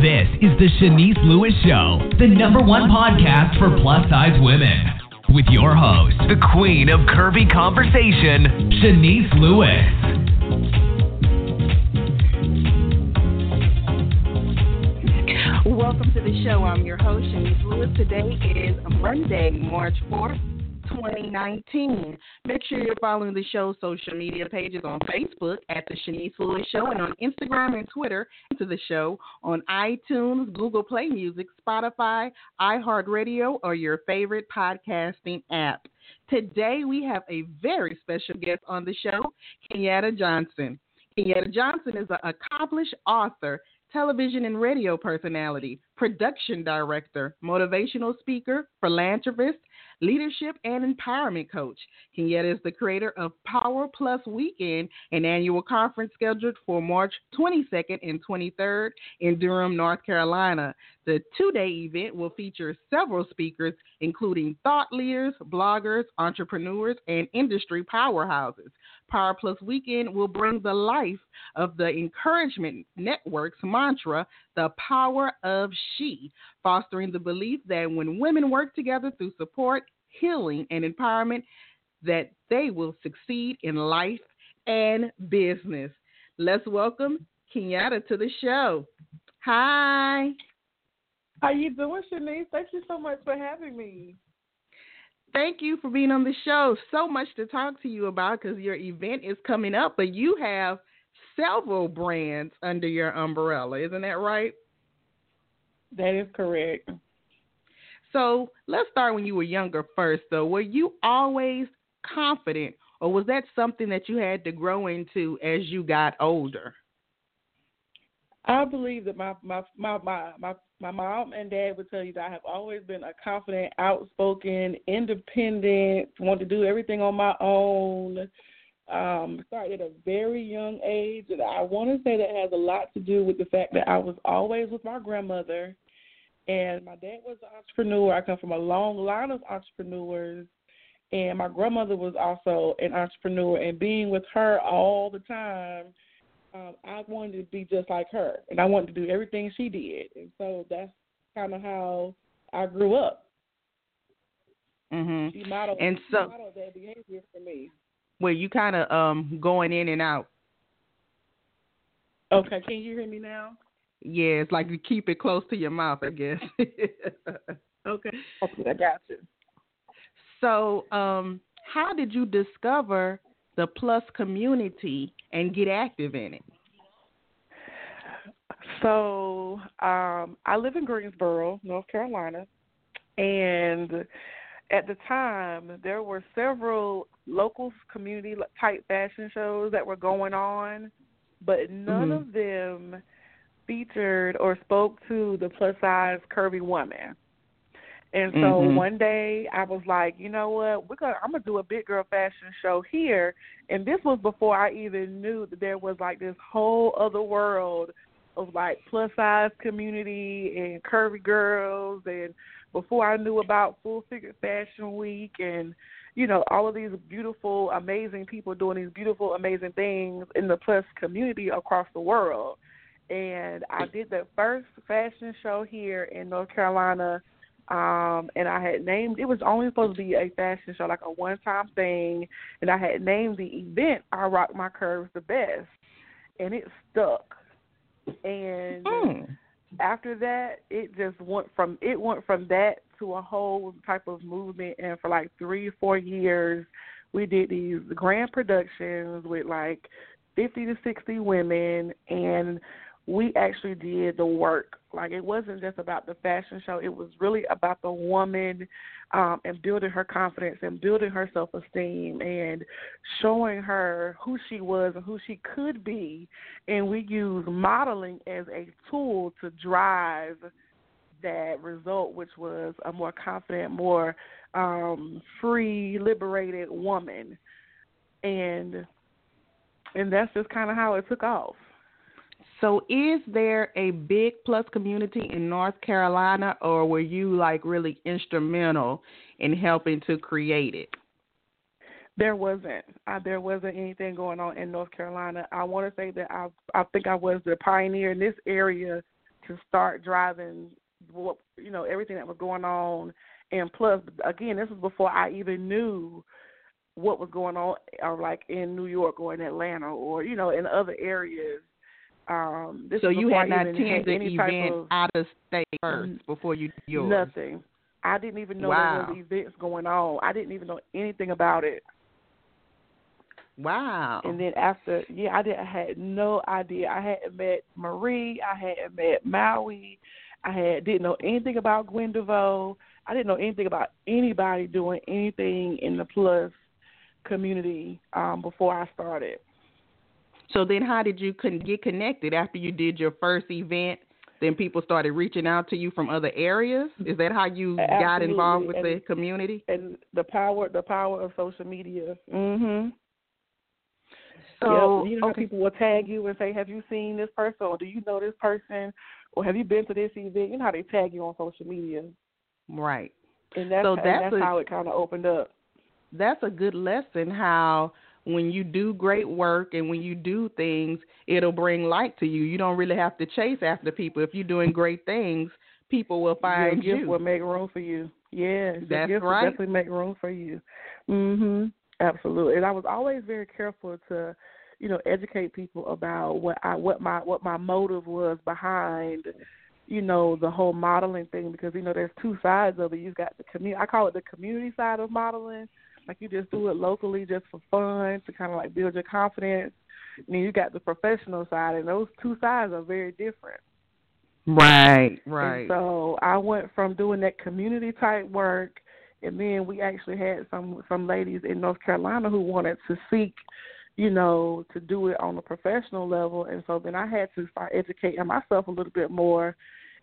This is the Shanice Lewis Show, the number one podcast for plus size women. With your host, the queen of curvy conversation, Shanice Lewis. Welcome to the show. I'm your host, Shanice Lewis. Today is Monday, March 4th. 2019. Make sure you're following the show's social media pages on Facebook at The Shanice Lewis Show and on Instagram and Twitter to the show on iTunes, Google Play Music, Spotify, iHeartRadio, or your favorite podcasting app. Today we have a very special guest on the show, Kenyatta Johnson. Kenyatta Johnson is an accomplished author, television and radio personality, production director, motivational speaker, philanthropist, leadership and empowerment coach. Kenyatta is the creator of Power Plus Weekend, an annual conference scheduled for March 22nd and 23rd in Durham, North Carolina. The two day event will feature several speakers, including thought leaders, bloggers, entrepreneurs, and industry powerhouses. Power Plus Weekend will bring the life of the Encouragement Network's mantra, the power of she, fostering the belief that when women work together through support, healing, and empowerment, that they will succeed in life and business. Let's welcome Kenyatta to the show. Hi. How are you doing, Shanice? Thank you so much for having me. Thank you for being on the show. So much to talk to you about because your event is coming up, but you have several brands under your umbrella. Isn't that right? That is correct. So let's start when you were younger first, though. Were you always confident, or was that something that you had to grow into as you got older? I believe that my my my my my, mom and dad would tell you that I have always been a confident, outspoken, independent, want to do everything on my own. Um, started at a very young age, and I want to say that has a lot to do with the fact that I was always with my grandmother, and my dad was an entrepreneur. I come from a long line of entrepreneurs, and my grandmother was also an entrepreneur. And being with her all the time um, I wanted to be just like her, and I wanted to do everything she did, and so that's kind of how I grew up. Mhm. She modeled, and she so, modeled that behavior for me. well, you kind of um going in and out. Okay, can you hear me now? Yeah, it's like you keep it close to your mouth, I guess. okay. Okay, I got you. So, um, how did you discover the Plus community and get active in it? So um, I live in Greensboro, North Carolina, and at the time there were several local community type fashion shows that were going on, but none mm-hmm. of them featured or spoke to the plus size curvy woman. And so mm-hmm. one day I was like, you know what, we're gonna I'm gonna do a big girl fashion show here and this was before I even knew that there was like this whole other world of like plus size community and curvy girls and before I knew about full figure fashion week and you know, all of these beautiful, amazing people doing these beautiful, amazing things in the plus community across the world. And I did the first fashion show here in North Carolina um, and I had named it was only supposed to be a fashion show, like a one time thing, and I had named the event I Rock My Curves the Best and it stuck. And mm. after that it just went from it went from that to a whole type of movement and for like three, four years we did these grand productions with like fifty to sixty women and we actually did the work. Like it wasn't just about the fashion show; it was really about the woman um, and building her confidence and building her self esteem and showing her who she was and who she could be. And we use modeling as a tool to drive that result, which was a more confident, more um, free, liberated woman. And and that's just kind of how it took off. So, is there a big plus community in North Carolina, or were you like really instrumental in helping to create it? There wasn't. Uh, there wasn't anything going on in North Carolina. I want to say that I I think I was the pioneer in this area to start driving what you know everything that was going on. And plus, again, this was before I even knew what was going on, or like in New York or in Atlanta or you know in other areas. Um, this so you had not attended the event of, out of state first before you did yours. Nothing. I didn't even know wow. there was events going on. I didn't even know anything about it. Wow. And then after, yeah, I did. I had no idea. I hadn't met Marie. I hadn't met Maui. I had didn't know anything about Gwen DeVoe. I didn't know anything about anybody doing anything in the plus community um, before I started. So then, how did you con- get connected after you did your first event? Then people started reaching out to you from other areas. Is that how you Absolutely. got involved with and, the community? And the power, the power of social media. Mm-hmm. So you know okay. people will tag you and say, "Have you seen this person? Or do you know this person? Or have you been to this event?" You know how they tag you on social media. Right. And that's, so that's, that's a, how it kind of opened up. That's a good lesson. How when you do great work and when you do things, it'll bring light to you. You don't really have to chase after people. If you're doing great things, people will find your you. gift will make room for you. Yes, that's gift right. will definitely make room for you. Mhm. Absolutely. And I was always very careful to, you know, educate people about what I what my what my motive was behind you know the whole modeling thing because you know there's two sides of it. You've got the community. I call it the community side of modeling, like you just do it locally just for fun to kind of like build your confidence. And then you got the professional side, and those two sides are very different. Right, right. And so I went from doing that community type work, and then we actually had some some ladies in North Carolina who wanted to seek, you know, to do it on a professional level. And so then I had to start educating myself a little bit more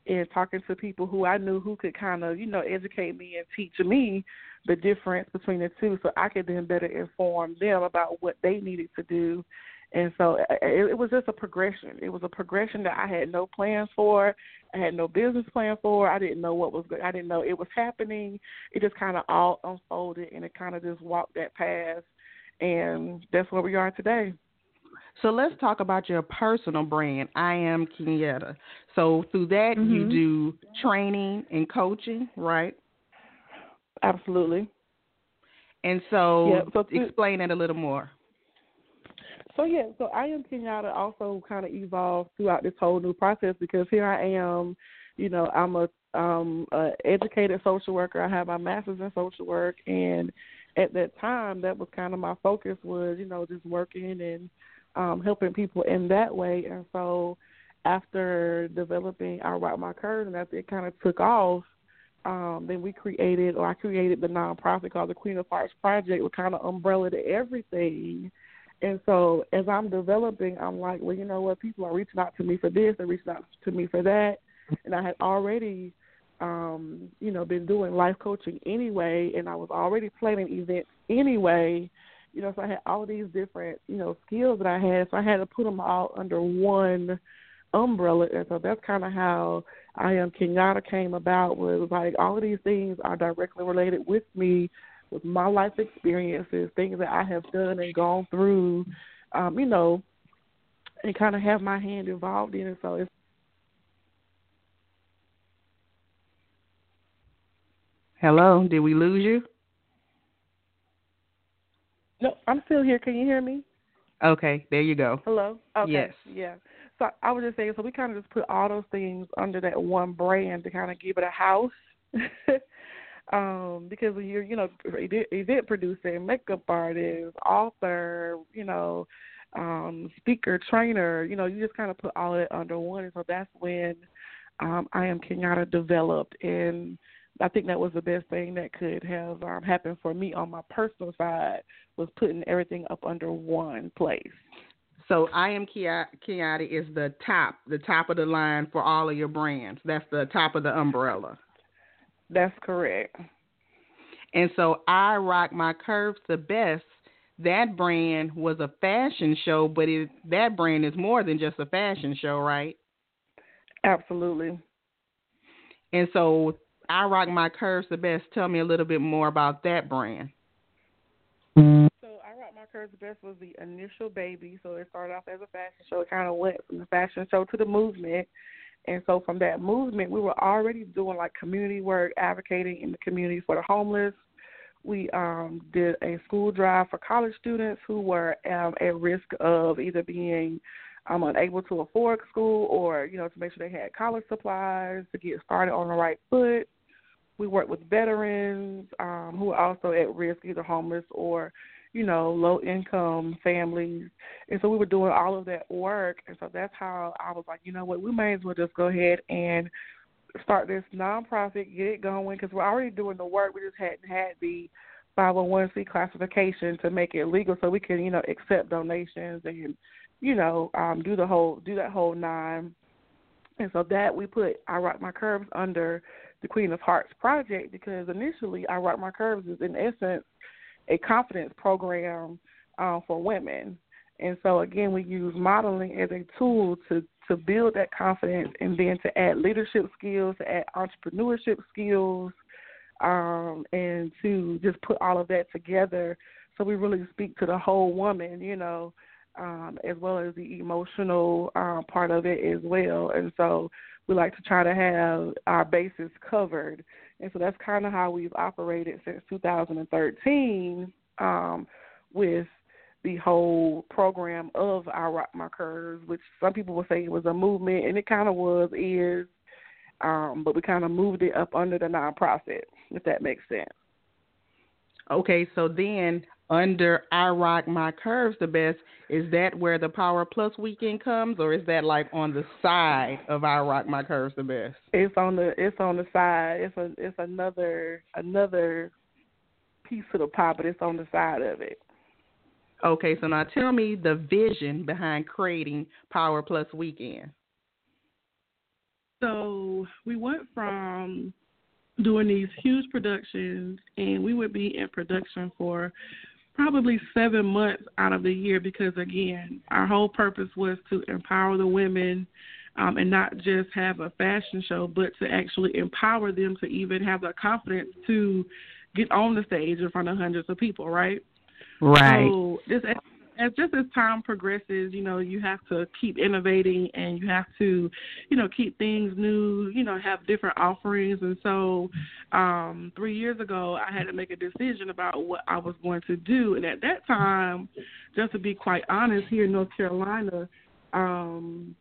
and talking to people who I knew who could kind of, you know, educate me and teach me the difference between the two so I could then better inform them about what they needed to do. And so uh, uh, it, it was just a progression. It was a progression that I had no plans for. I had no business plan for. I didn't know what was. good. I didn't know it was happening. It just kind of all unfolded, and it kind of just walked that path, and that's where we are today. So let's talk about your personal brand. I am Kenyatta. So through that, mm-hmm. you do training and coaching, right? Absolutely. And so, yeah, so th- explain it a little more. So yeah, so I am Kenyatta also kind of evolved throughout this whole new process because here I am, you know, I'm a um a educated social worker. I have my master's in social work and at that time that was kind of my focus was, you know, just working and um helping people in that way and so after developing I Rock My Curves and after it kind of took off, um, then we created or I created the nonprofit called the Queen of Hearts Project, which kind of umbrella to everything and so as I'm developing, I'm like, well, you know what? People are reaching out to me for this, they're reaching out to me for that, and I had already, um, you know, been doing life coaching anyway, and I was already planning events anyway. You know, so I had all these different, you know, skills that I had, so I had to put them all under one umbrella, and so that's kind of how I am Kenyatta came about. Was like all of these things are directly related with me with my life experiences, things that I have done and gone through, um, you know, and kind of have my hand involved in it. So it's Hello, did we lose you? No, I'm still here. Can you hear me? Okay, there you go. Hello. Okay. Yes. Yeah. So I was just saying, so we kind of just put all those things under that one brand to kind of give it a house. um, because you're, you know, event producer, makeup artist, author, you know, um, speaker, trainer, you know, you just kind of put all of it under one. And so that's when um, I am Kenyatta developed. And I think that was the best thing that could have um, happened for me on my personal side was putting everything up under one place. So I am Kenyatta is the top, the top of the line for all of your brands. That's the top of the umbrella. That's correct. And so I rock my curves the best. That brand was a fashion show, but it, that brand is more than just a fashion show, right? Absolutely. And so I rock my curves the best. Tell me a little bit more about that brand. So I rock my curves the best was the initial baby. So it started off as a fashion show. It kind of went from the fashion show to the movement, And so from that movement, we were already doing like community work, advocating in the community for the homeless. We um, did a school drive for college students who were um, at risk of either being um, unable to afford school or, you know, to make sure they had college supplies to get started on the right foot. We worked with veterans um, who are also at risk, either homeless or you know, low income families. And so we were doing all of that work. And so that's how I was like, you know what, we may as well just go ahead and start this nonprofit, get it going, because we're already doing the work. We just hadn't had the 501c classification to make it legal so we can, you know, accept donations and, you know, um, do the whole, do that whole nine. And so that we put I Rock My Curves under the Queen of Hearts project because initially I Rock My Curves is in essence a confidence program um, for women. And so again, we use modeling as a tool to to build that confidence, and then to add leadership skills, to add entrepreneurship skills, um, and to just put all of that together. So we really speak to the whole woman, you know, um, as well as the emotional um, part of it as well. And so we like to try to have our bases covered and so that's kind of how we've operated since 2013 um, with the whole program of I Rock My Curves, which some people would say it was a movement, and it kind of was, is, um, but we kind of moved it up under the nonprofit, if that makes sense. Okay, so then under I Rock My Curves the best, is that where the Power Plus weekend comes, or is that like on the side of I Rock My Curves the best? It's on the it's on the side. It's a it's another another piece of the pie, but it's on the side of it. Okay, so now tell me the vision behind creating Power Plus Weekend. So we went from doing these huge productions, and we would be in production for probably seven months out of the year because again our whole purpose was to empower the women um, and not just have a fashion show but to actually empower them to even have the confidence to get on the stage in front of hundreds of people right? Right. So this as just as time progresses, you know, you have to keep innovating and you have to, you know, keep things new, you know, have different offerings. And so, um, three years ago, I had to make a decision about what I was going to do. And at that time, just to be quite honest, here in North Carolina, um,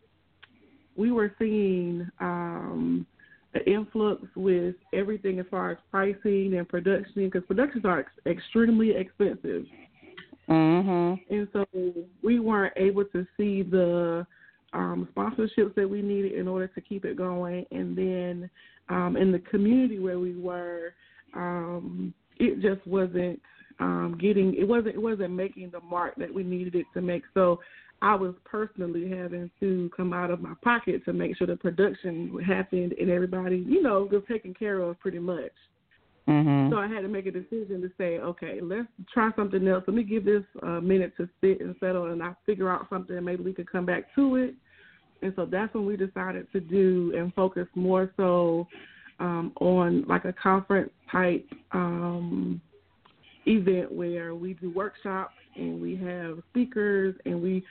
we were seeing um, an influx with everything as far as pricing and production, because productions are ex- extremely expensive. Mm-hmm. And so we weren't able to see the um, sponsorships that we needed in order to keep it going. And then um, in the community where we were, um, it just wasn't um, getting it wasn't it wasn't making the mark that we needed it to make. So I was personally having to come out of my pocket to make sure the production happened and everybody, you know, was taken care of pretty much. Mm-hmm. So I had to make a decision to say, okay, let's try something else. Let me give this a minute to sit and settle, and I figure out something, maybe we could come back to it. And so that's when we decided to do and focus more so um, on like a conference type um, event where we do workshops and we have speakers and we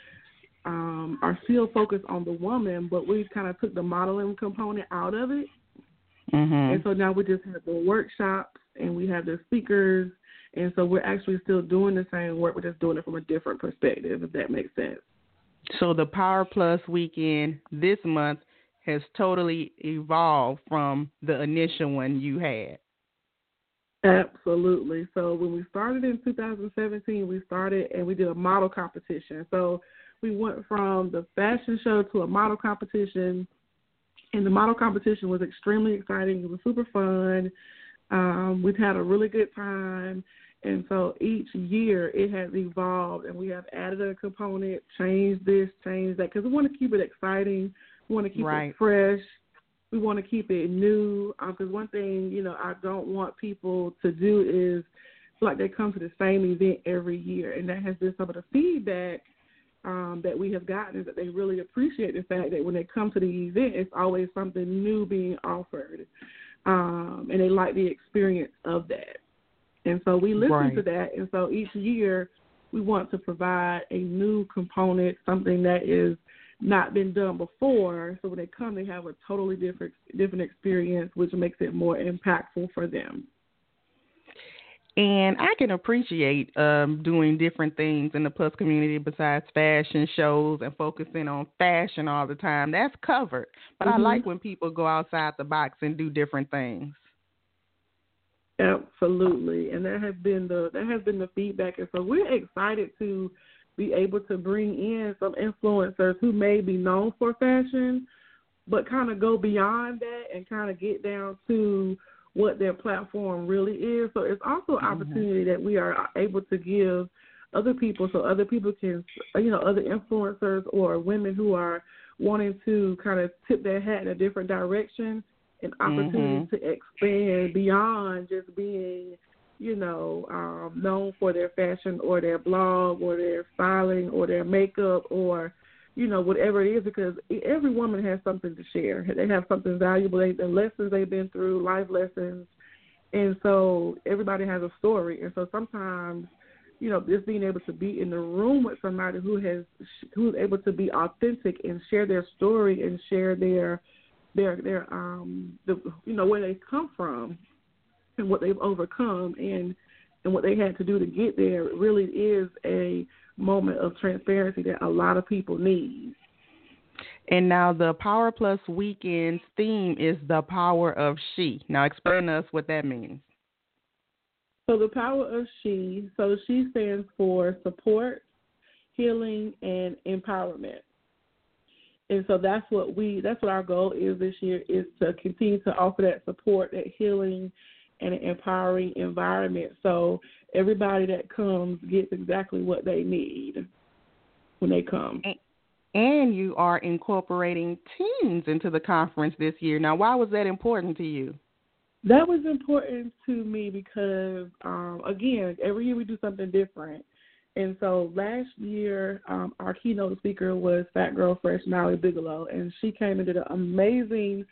um, are still focused on the woman, but we kind of took the modeling component out of it Mm-hmm. And so now we just have the workshops and we have the speakers. And so we're actually still doing the same work. We're just doing it from a different perspective, if that makes sense. So the Power Plus weekend this month has totally evolved from the initial one you had. Absolutely. So when we started in 2017, we started and we did a model competition. So we went from the fashion show to a model competition and the model competition was extremely exciting. It was super fun. Um, we've had a really good time. And so each year it has evolved, and we have added a component, changed this, changed that, because we want to keep it exciting. We want to keep right. it fresh. We want to keep it new. Because um, one thing, you know, I don't want people to do is like they come to the same event every year, and that has been some of the feedback um, that we have gotten is that they really appreciate the fact that when they come to the event, it's always something new being offered, um, and they like the experience of that. And so we listen right. to that, and so each year we want to provide a new component, something that is not been done before. So when they come, they have a totally different different experience, which makes it more impactful for them. And I can appreciate um, doing different things in the plus community besides fashion shows and focusing on fashion all the time. That's covered. But mm-hmm. I like when people go outside the box and do different things. Absolutely, and that has been the that has been the feedback, and so we're excited to be able to bring in some influencers who may be known for fashion, but kind of go beyond that and kind of get down to what their platform really is. So it's also an mm-hmm. opportunity that we are able to give other people so other people can, you know, other influencers or women who are wanting to kind of tip their hat in a different direction an opportunity mm-hmm. to expand beyond just being, you know, um, known for their fashion or their blog or their styling or their makeup or, you know, whatever it is, because every woman has something to share. They have something valuable. They, the lessons they've been through, life lessons, and so everybody has a story. And so sometimes, you know, just being able to be in the room with somebody who has who's able to be authentic and share their story and share their their their um the you know where they come from and what they've overcome and and what they had to do to get there really is a moment of transparency that a lot of people need. And now the Power Plus Weekend's theme is the power of she. Now explain to us what that means. So the power of she, so she stands for support, healing, and empowerment and so that's what we that's what our goal is this year is to continue to offer that support that healing and an empowering environment. So everybody that comes gets exactly what they need when they come. And you are incorporating teens into the conference this year. Now why was that important to you? That was important to me because um again every year we do something different. And so last year, um, our keynote speaker was Fat Girl Fresh Maui Bigelow, and she came and did an amazing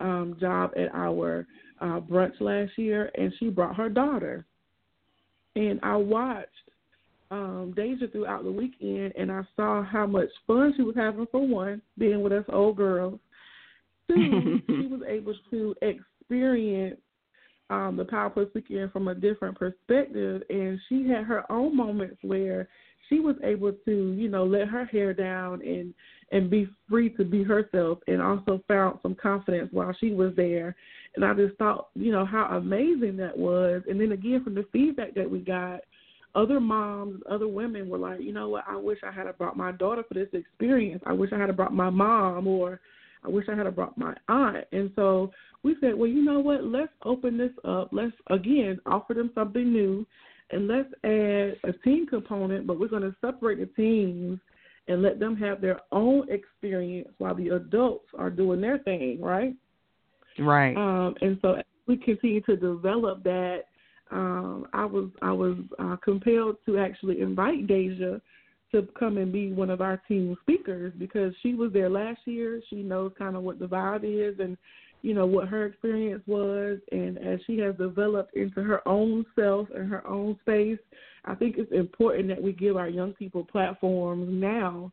um, job at our uh, brunch last year, and she brought her daughter. And I watched um, Deja throughout the weekend, and I saw how much fun she was having for one, being with us old girls. Two, she was able to experience um, the Power Plus Weekend from a different perspective, and she had her own moments where she was able to, you know, let her hair down and and be free to be herself, and also found some confidence while she was there. And I just thought, you know, how amazing that was. And then again, from the feedback that we got, other moms, other women were like, you know what, I wish I had brought my daughter for this experience. I wish I had brought my mom, or I wish I had brought my aunt. And so we said, well, you know what? Let's open this up. Let's again offer them something new, and let's add a team component. But we're going to separate the teams and let them have their own experience while the adults are doing their thing, right? Right. Um, and so we continue to develop that. Um, I was I was uh, compelled to actually invite Deja to come and be one of our team speakers because she was there last year. She knows kind of what the vibe is and you know, what her experience was. And as she has developed into her own self and her own space, I think it's important that we give our young people platforms now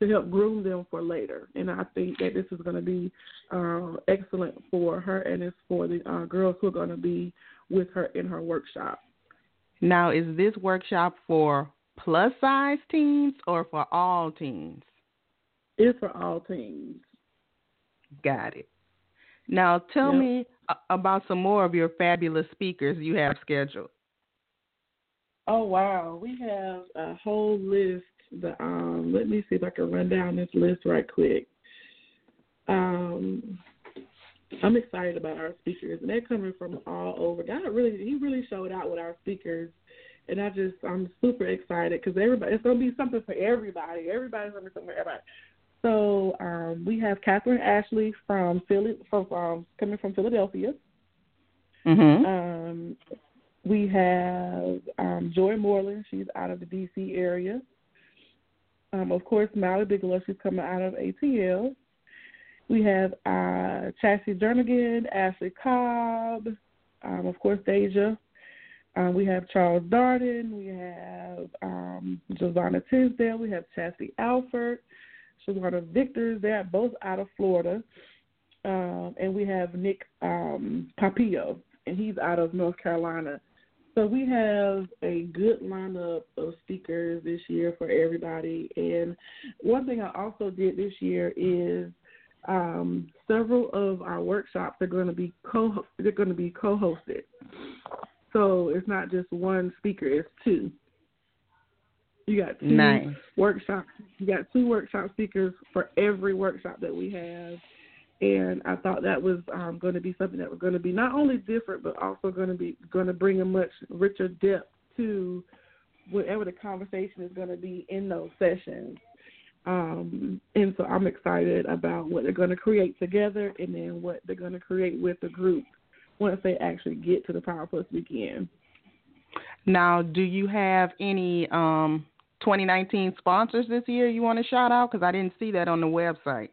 to help groom them for later. And I think that this is going to be uh, excellent for her and it's for the uh, girls who are going to be with her in her workshop. Now, is this workshop for plus size teens or for all teens? It's for all teens. Got it. Now, tell yep. me about some more of your fabulous speakers you have scheduled. Oh wow, we have a whole list. The um, let me see if I can run down this list right quick. Um, I'm excited about our speakers, and they're coming from all over. God really, He really showed out with our speakers, and I just I'm super excited because everybody it's gonna be something for everybody. Everybody's gonna be something for everybody. So um, we have Catherine Ashley from Philly, from um, coming from Philadelphia. Mm-hmm. Um, we have um, Joy Moreland. She's out of the D.C. area. Um, of course, Maui Bigelow. She's coming out of ATL. We have uh, Chassie Jernigan, Ashley Cobb, um, of course, Deja. Um, we have Charles Darden. We have um, Giovanna Tisdale. We have Chassie Alford. Shawana Victors. They're both out of Florida. Um, and we have Nick um, Papillo, and he's out of North Carolina. So we have a good lineup of speakers this year for everybody. And one thing I also did this year is um, several of our workshops are going to be co they're going to be co-hosted. So it's not just one speaker; it's two. You got two nice. workshops. You got two workshop speakers for every workshop that we have, and I thought that was um, going to be something that was going to be not only different, but also going to be going to bring a much richer depth to whatever the conversation is going to be in those sessions. Um, and so I'm excited about what they're going to create together, and then what they're going to create with the group once they actually get to the Power Plus weekend. Now, do you have any um, 2019 sponsors this year you want to shout out? Because I didn't see that on the website.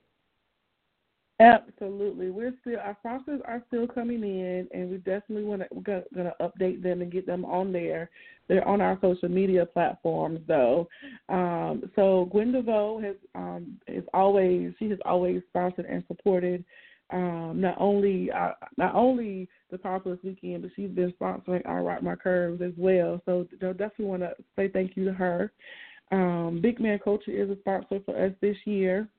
Absolutely, we're still our sponsors are still coming in, and we definitely want to we're going to update them and get them on there. They're on our social media platforms though. Um, so Gwen DeVoe has um, is always she has always sponsored and supported um, not only uh, not only the Plus weekend, but she's been sponsoring I Rock My Curves as well. So definitely want to say thank you to her. Um, Big Man Culture is a sponsor for us this year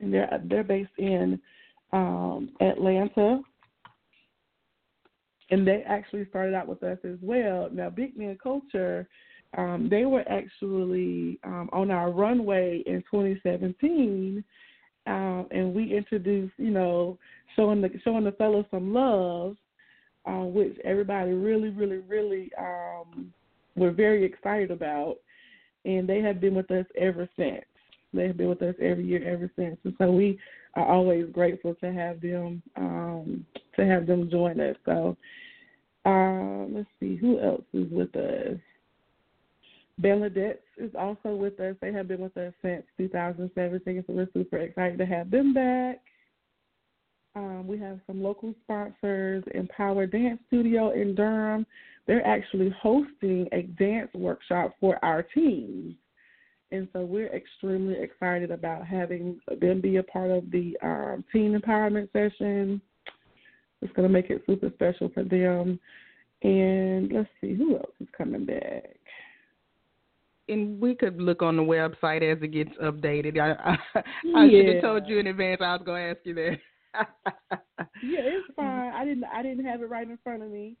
and they're they're based in um, Atlanta, and they actually started out with us as well. Now, Big Man Culture, um, they were actually um, on our runway in 2017, um, and we introduced, you know, showing the showing the fellows some love, uh, which everybody really, really, really um, were very excited about, and they have been with us ever since. They've been with us every year ever since, and so we are always grateful to have them um, to have them join us. So uh, let's see who else is with us. Bernadette is also with us. They have been with us since 2017, so we're super excited to have them back. Um, we have some local sponsors, Empower Dance Studio in Durham. They're actually hosting a dance workshop for our teams. And so we're extremely excited about having them be a part of the um, teen empowerment session. It's going to make it super special for them. And let's see, who else is coming back? And we could look on the website as it gets updated. I, I, I yeah. should have told you in advance. I was going to ask you that. yeah, it's fine. I didn't. I didn't have it right in front of me.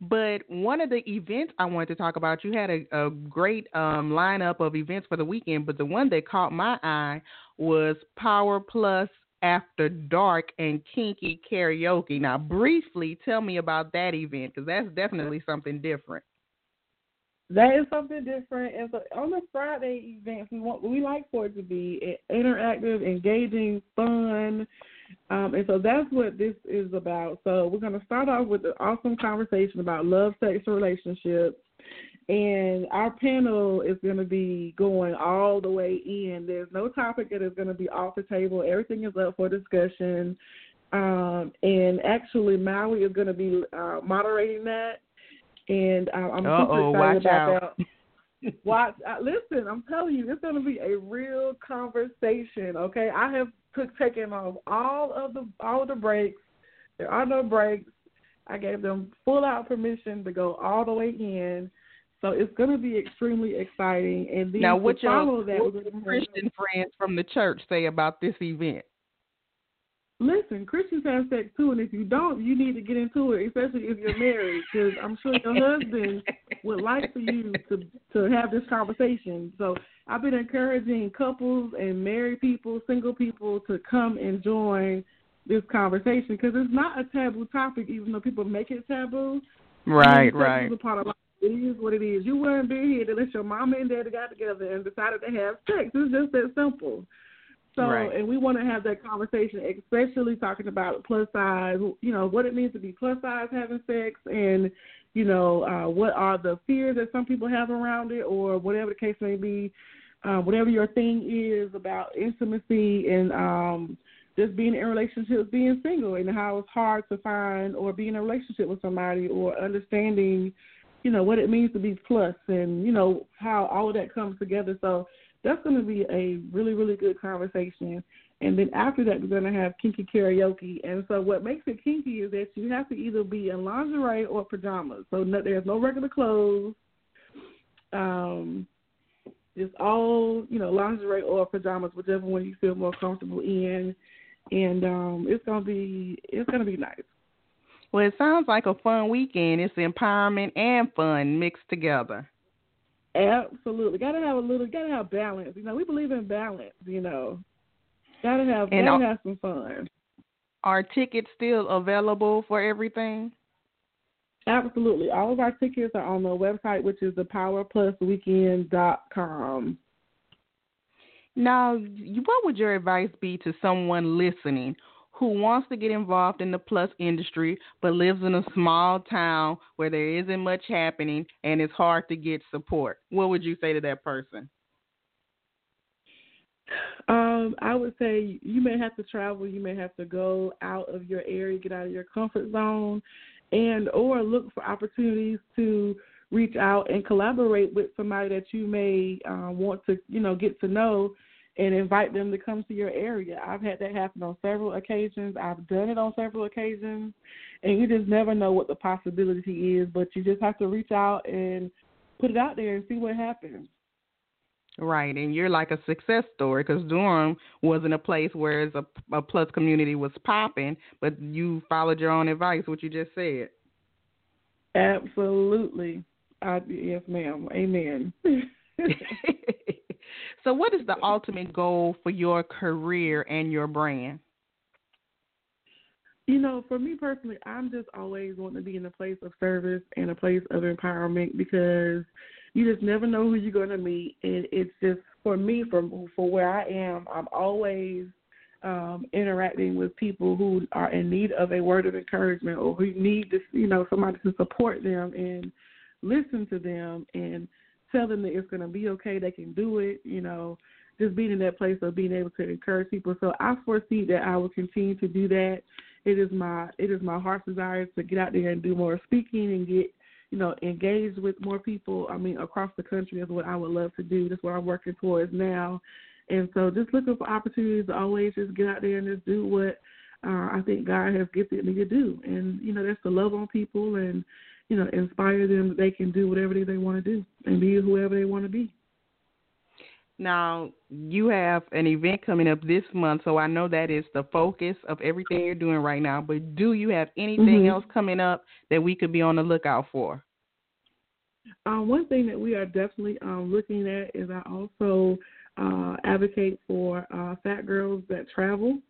But one of the events I wanted to talk about, you had a, a great um, lineup of events for the weekend, but the one that caught my eye was Power Plus After Dark and Kinky Karaoke. Now, briefly tell me about that event because that's definitely something different. That is something different. And so on the Friday events, we want we like for it to be interactive, engaging, fun. Um, and so that's what this is about. So we're going to start off with an awesome conversation about love, sex, and relationships. And our panel is going to be going all the way in. There's no topic that is going to be off the table. Everything is up for discussion. Um, and actually, Maui is going to be uh, moderating that. And uh, I'm Uh-oh, super excited watch about out. that. Watch, uh, listen. I'm telling you, it's going to be a real conversation. Okay, I have took taken off all of the all the brakes. There are no brakes. I gave them full out permission to go all the way in. So it's going to be extremely exciting. And then now, what your follow that, what we're gonna have- Christian friends from the church say about this event? Listen, Christians have sex too, and if you don't, you need to get into it, especially if you're married, because I'm sure your husband would like for you to to have this conversation. So I've been encouraging couples and married people, single people, to come and join this conversation because it's not a taboo topic, even though people make it taboo. Right, right. Is a part of life. It is what it is. You wouldn't be here unless your mama and daddy got together and decided to have sex. It's just that simple. So, Right. and we want to have that conversation, especially talking about plus size, you know, what it means to be plus size having sex and, you know, uh, what are the fears that some people have around it or whatever the case may be, uh, whatever your thing is about intimacy and um, just being in relationships, being single and how it's hard to find or be in a relationship with somebody or understanding, you know, what it means to be plus and, you know, how all of that comes together. So that's going to be a really really good conversation. And then after that, we're going to have kinky karaoke. And so what makes it kinky is that you have to either be in lingerie or pajamas. So no, there's no regular clothes. Um, just all you know, lingerie or pajamas, whichever one you feel more comfortable in. And um, it's gonna be it's gonna be nice. Well, it sounds like a fun weekend. It's empowerment and fun mixed together. Absolutely, gotta have a little, gotta have balance. You know, we believe in balance. You know, gotta have, and gotta have some fun. Are tickets still available for everything? Absolutely. All of our tickets are on the website, which is thepowerplusweekend.com. Now, what would your advice be to someone listening who wants to get involved in the plus industry but lives in a small town where there isn't much happening and it's hard to get support? What would you say to that person? Um, I would say you may have to travel, you may have to go out of your area, get out of your comfort zone, and or look for opportunities to reach out and collaborate with somebody that you may uh, want to, you know, get to know and invite them to come to your area. I've had that happen on several occasions. I've done it on several occasions, and you just never know what the possibility is, but you just have to reach out and put it out there and see what happens. Right, and you're like a success story because Durham wasn't a place where a, a plus community was popping, but you followed your own advice, what you just said. Absolutely, I, yes, ma'am. Amen. so, what is the ultimate goal for your career and your brand? You know, for me personally, I'm just always wanting to be in a place of service and a place of empowerment because you just never know who you're going to meet, and it's just for me, from for where I am, I'm always um, interacting with people who are in need of a word of encouragement or who need to, you know, somebody to support them and listen to them and tell them that it's going to be okay, they can do it, you know, just being in that place of being able to encourage people. So I foresee that I will continue to do that. It is my it is my heart's desire to get out there and do more speaking and get you know, engage with more people. I mean, across the country is what I would love to do. That's what I'm working towards now. And so, just looking for opportunities to always just get out there and just do what uh, I think God has gifted me to do. And you know, that's to love on people and you know, inspire them that they can do whatever they want to do and be whoever they want to be. Now, you have an event coming up this month, so I know that is the focus of everything you're doing right now. But do you have anything mm-hmm. else coming up that we could be on the lookout for? Uh, one thing that we are definitely um, looking at is I also uh, advocate for uh, fat girls that travel,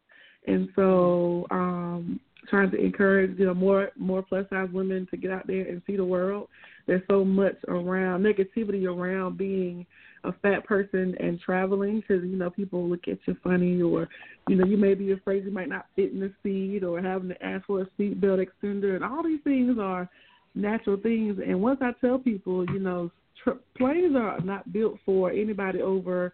and so um, trying to encourage you know more more plus size women to get out there and see the world. There's so much around negativity around being a fat person and traveling because you know people look at you funny or you know you may be afraid you might not fit in the seat or having to ask for a seat belt extender and all these things are natural things and once I tell people you know tr- planes are not built for anybody over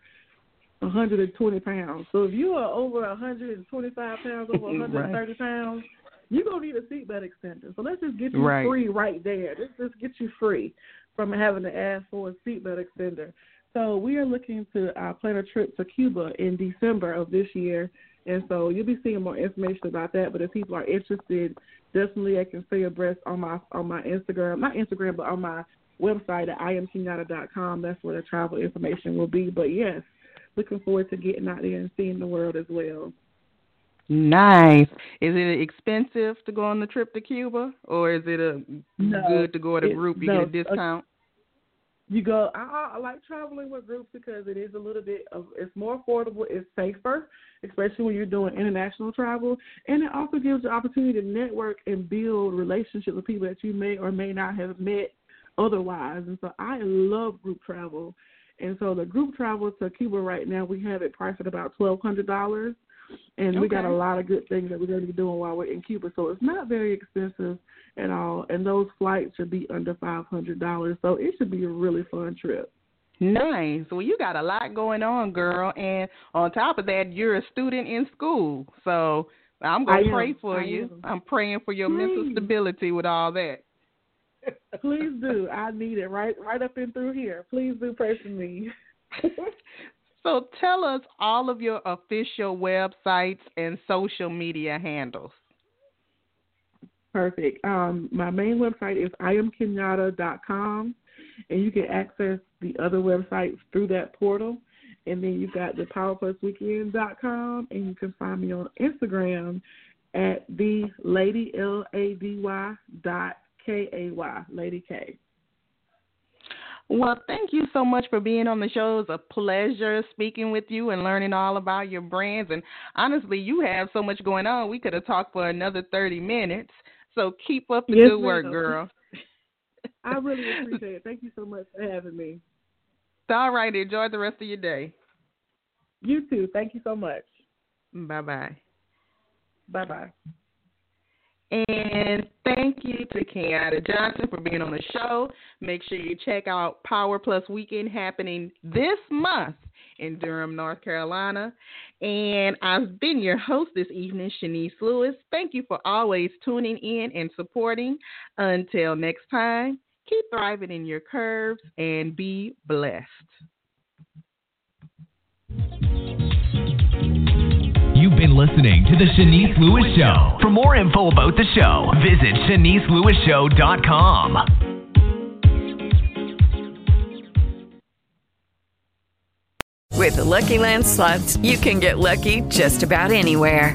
120 pounds. So if you are over 125 pounds, over 130 right. pounds, you're gonna need a seatbelt extender. So let's just get you right. free right there. Let's just get you free from having to ask for a seatbelt extender. So we are looking to uh, plan a trip to Cuba in December of this year, and so you'll be seeing more information about that. But if people are interested, definitely I can stay abreast on my on my Instagram, not Instagram, but on my website at iamkenyatta.com. That's where the travel information will be. But yes, looking forward to getting out there and seeing the world as well. Nice. Is it expensive to go on the trip to Cuba, or is it a no, good to go at a group? You no, get a discount. You go. I, I like traveling with groups because it is a little bit of. It's more affordable. It's safer, especially when you're doing international travel, and it also gives you opportunity to network and build relationships with people that you may or may not have met otherwise. And so I love group travel. And so the group travel to Cuba right now, we have it priced at about twelve hundred dollars and okay. we got a lot of good things that we're going to be doing while we're in Cuba. So it's not very expensive at all, and those flights should be under five hundred dollars. So it should be a really fun trip. Nice. Well, you got a lot going on, girl, and on top of that, you're a student in school. So I'm going to pray for I you. Am. I'm praying for your Please. mental stability with all that. Please do. I need it right right up and through here. Please do pray for me. So tell us all of your official websites and social media handles. Perfect. Um, my main website is iamkenyatta.com, and you can access the other websites through that portal. And then you've got the powerplusweekend.com, and you can find me on Instagram at the lady l a d y dot k a y lady k. Well, thank you so much for being on the show. It's a pleasure speaking with you and learning all about your brands. And honestly, you have so much going on. We could have talked for another 30 minutes. So keep up the yes, good work, girl. I really appreciate it. Thank you so much for having me. All right. Enjoy the rest of your day. You too. Thank you so much. Bye bye. Bye bye. And thank you to Kenyatta Johnson for being on the show. Make sure you check out Power Plus Weekend happening this month in Durham, North Carolina. And I've been your host this evening, Shanice Lewis. Thank you for always tuning in and supporting. Until next time, keep thriving in your curves and be blessed. Been listening to The Shanice Lewis Show. For more info about the show, visit ShaniceLewisShow.com. With the Lucky Land slots, you can get lucky just about anywhere.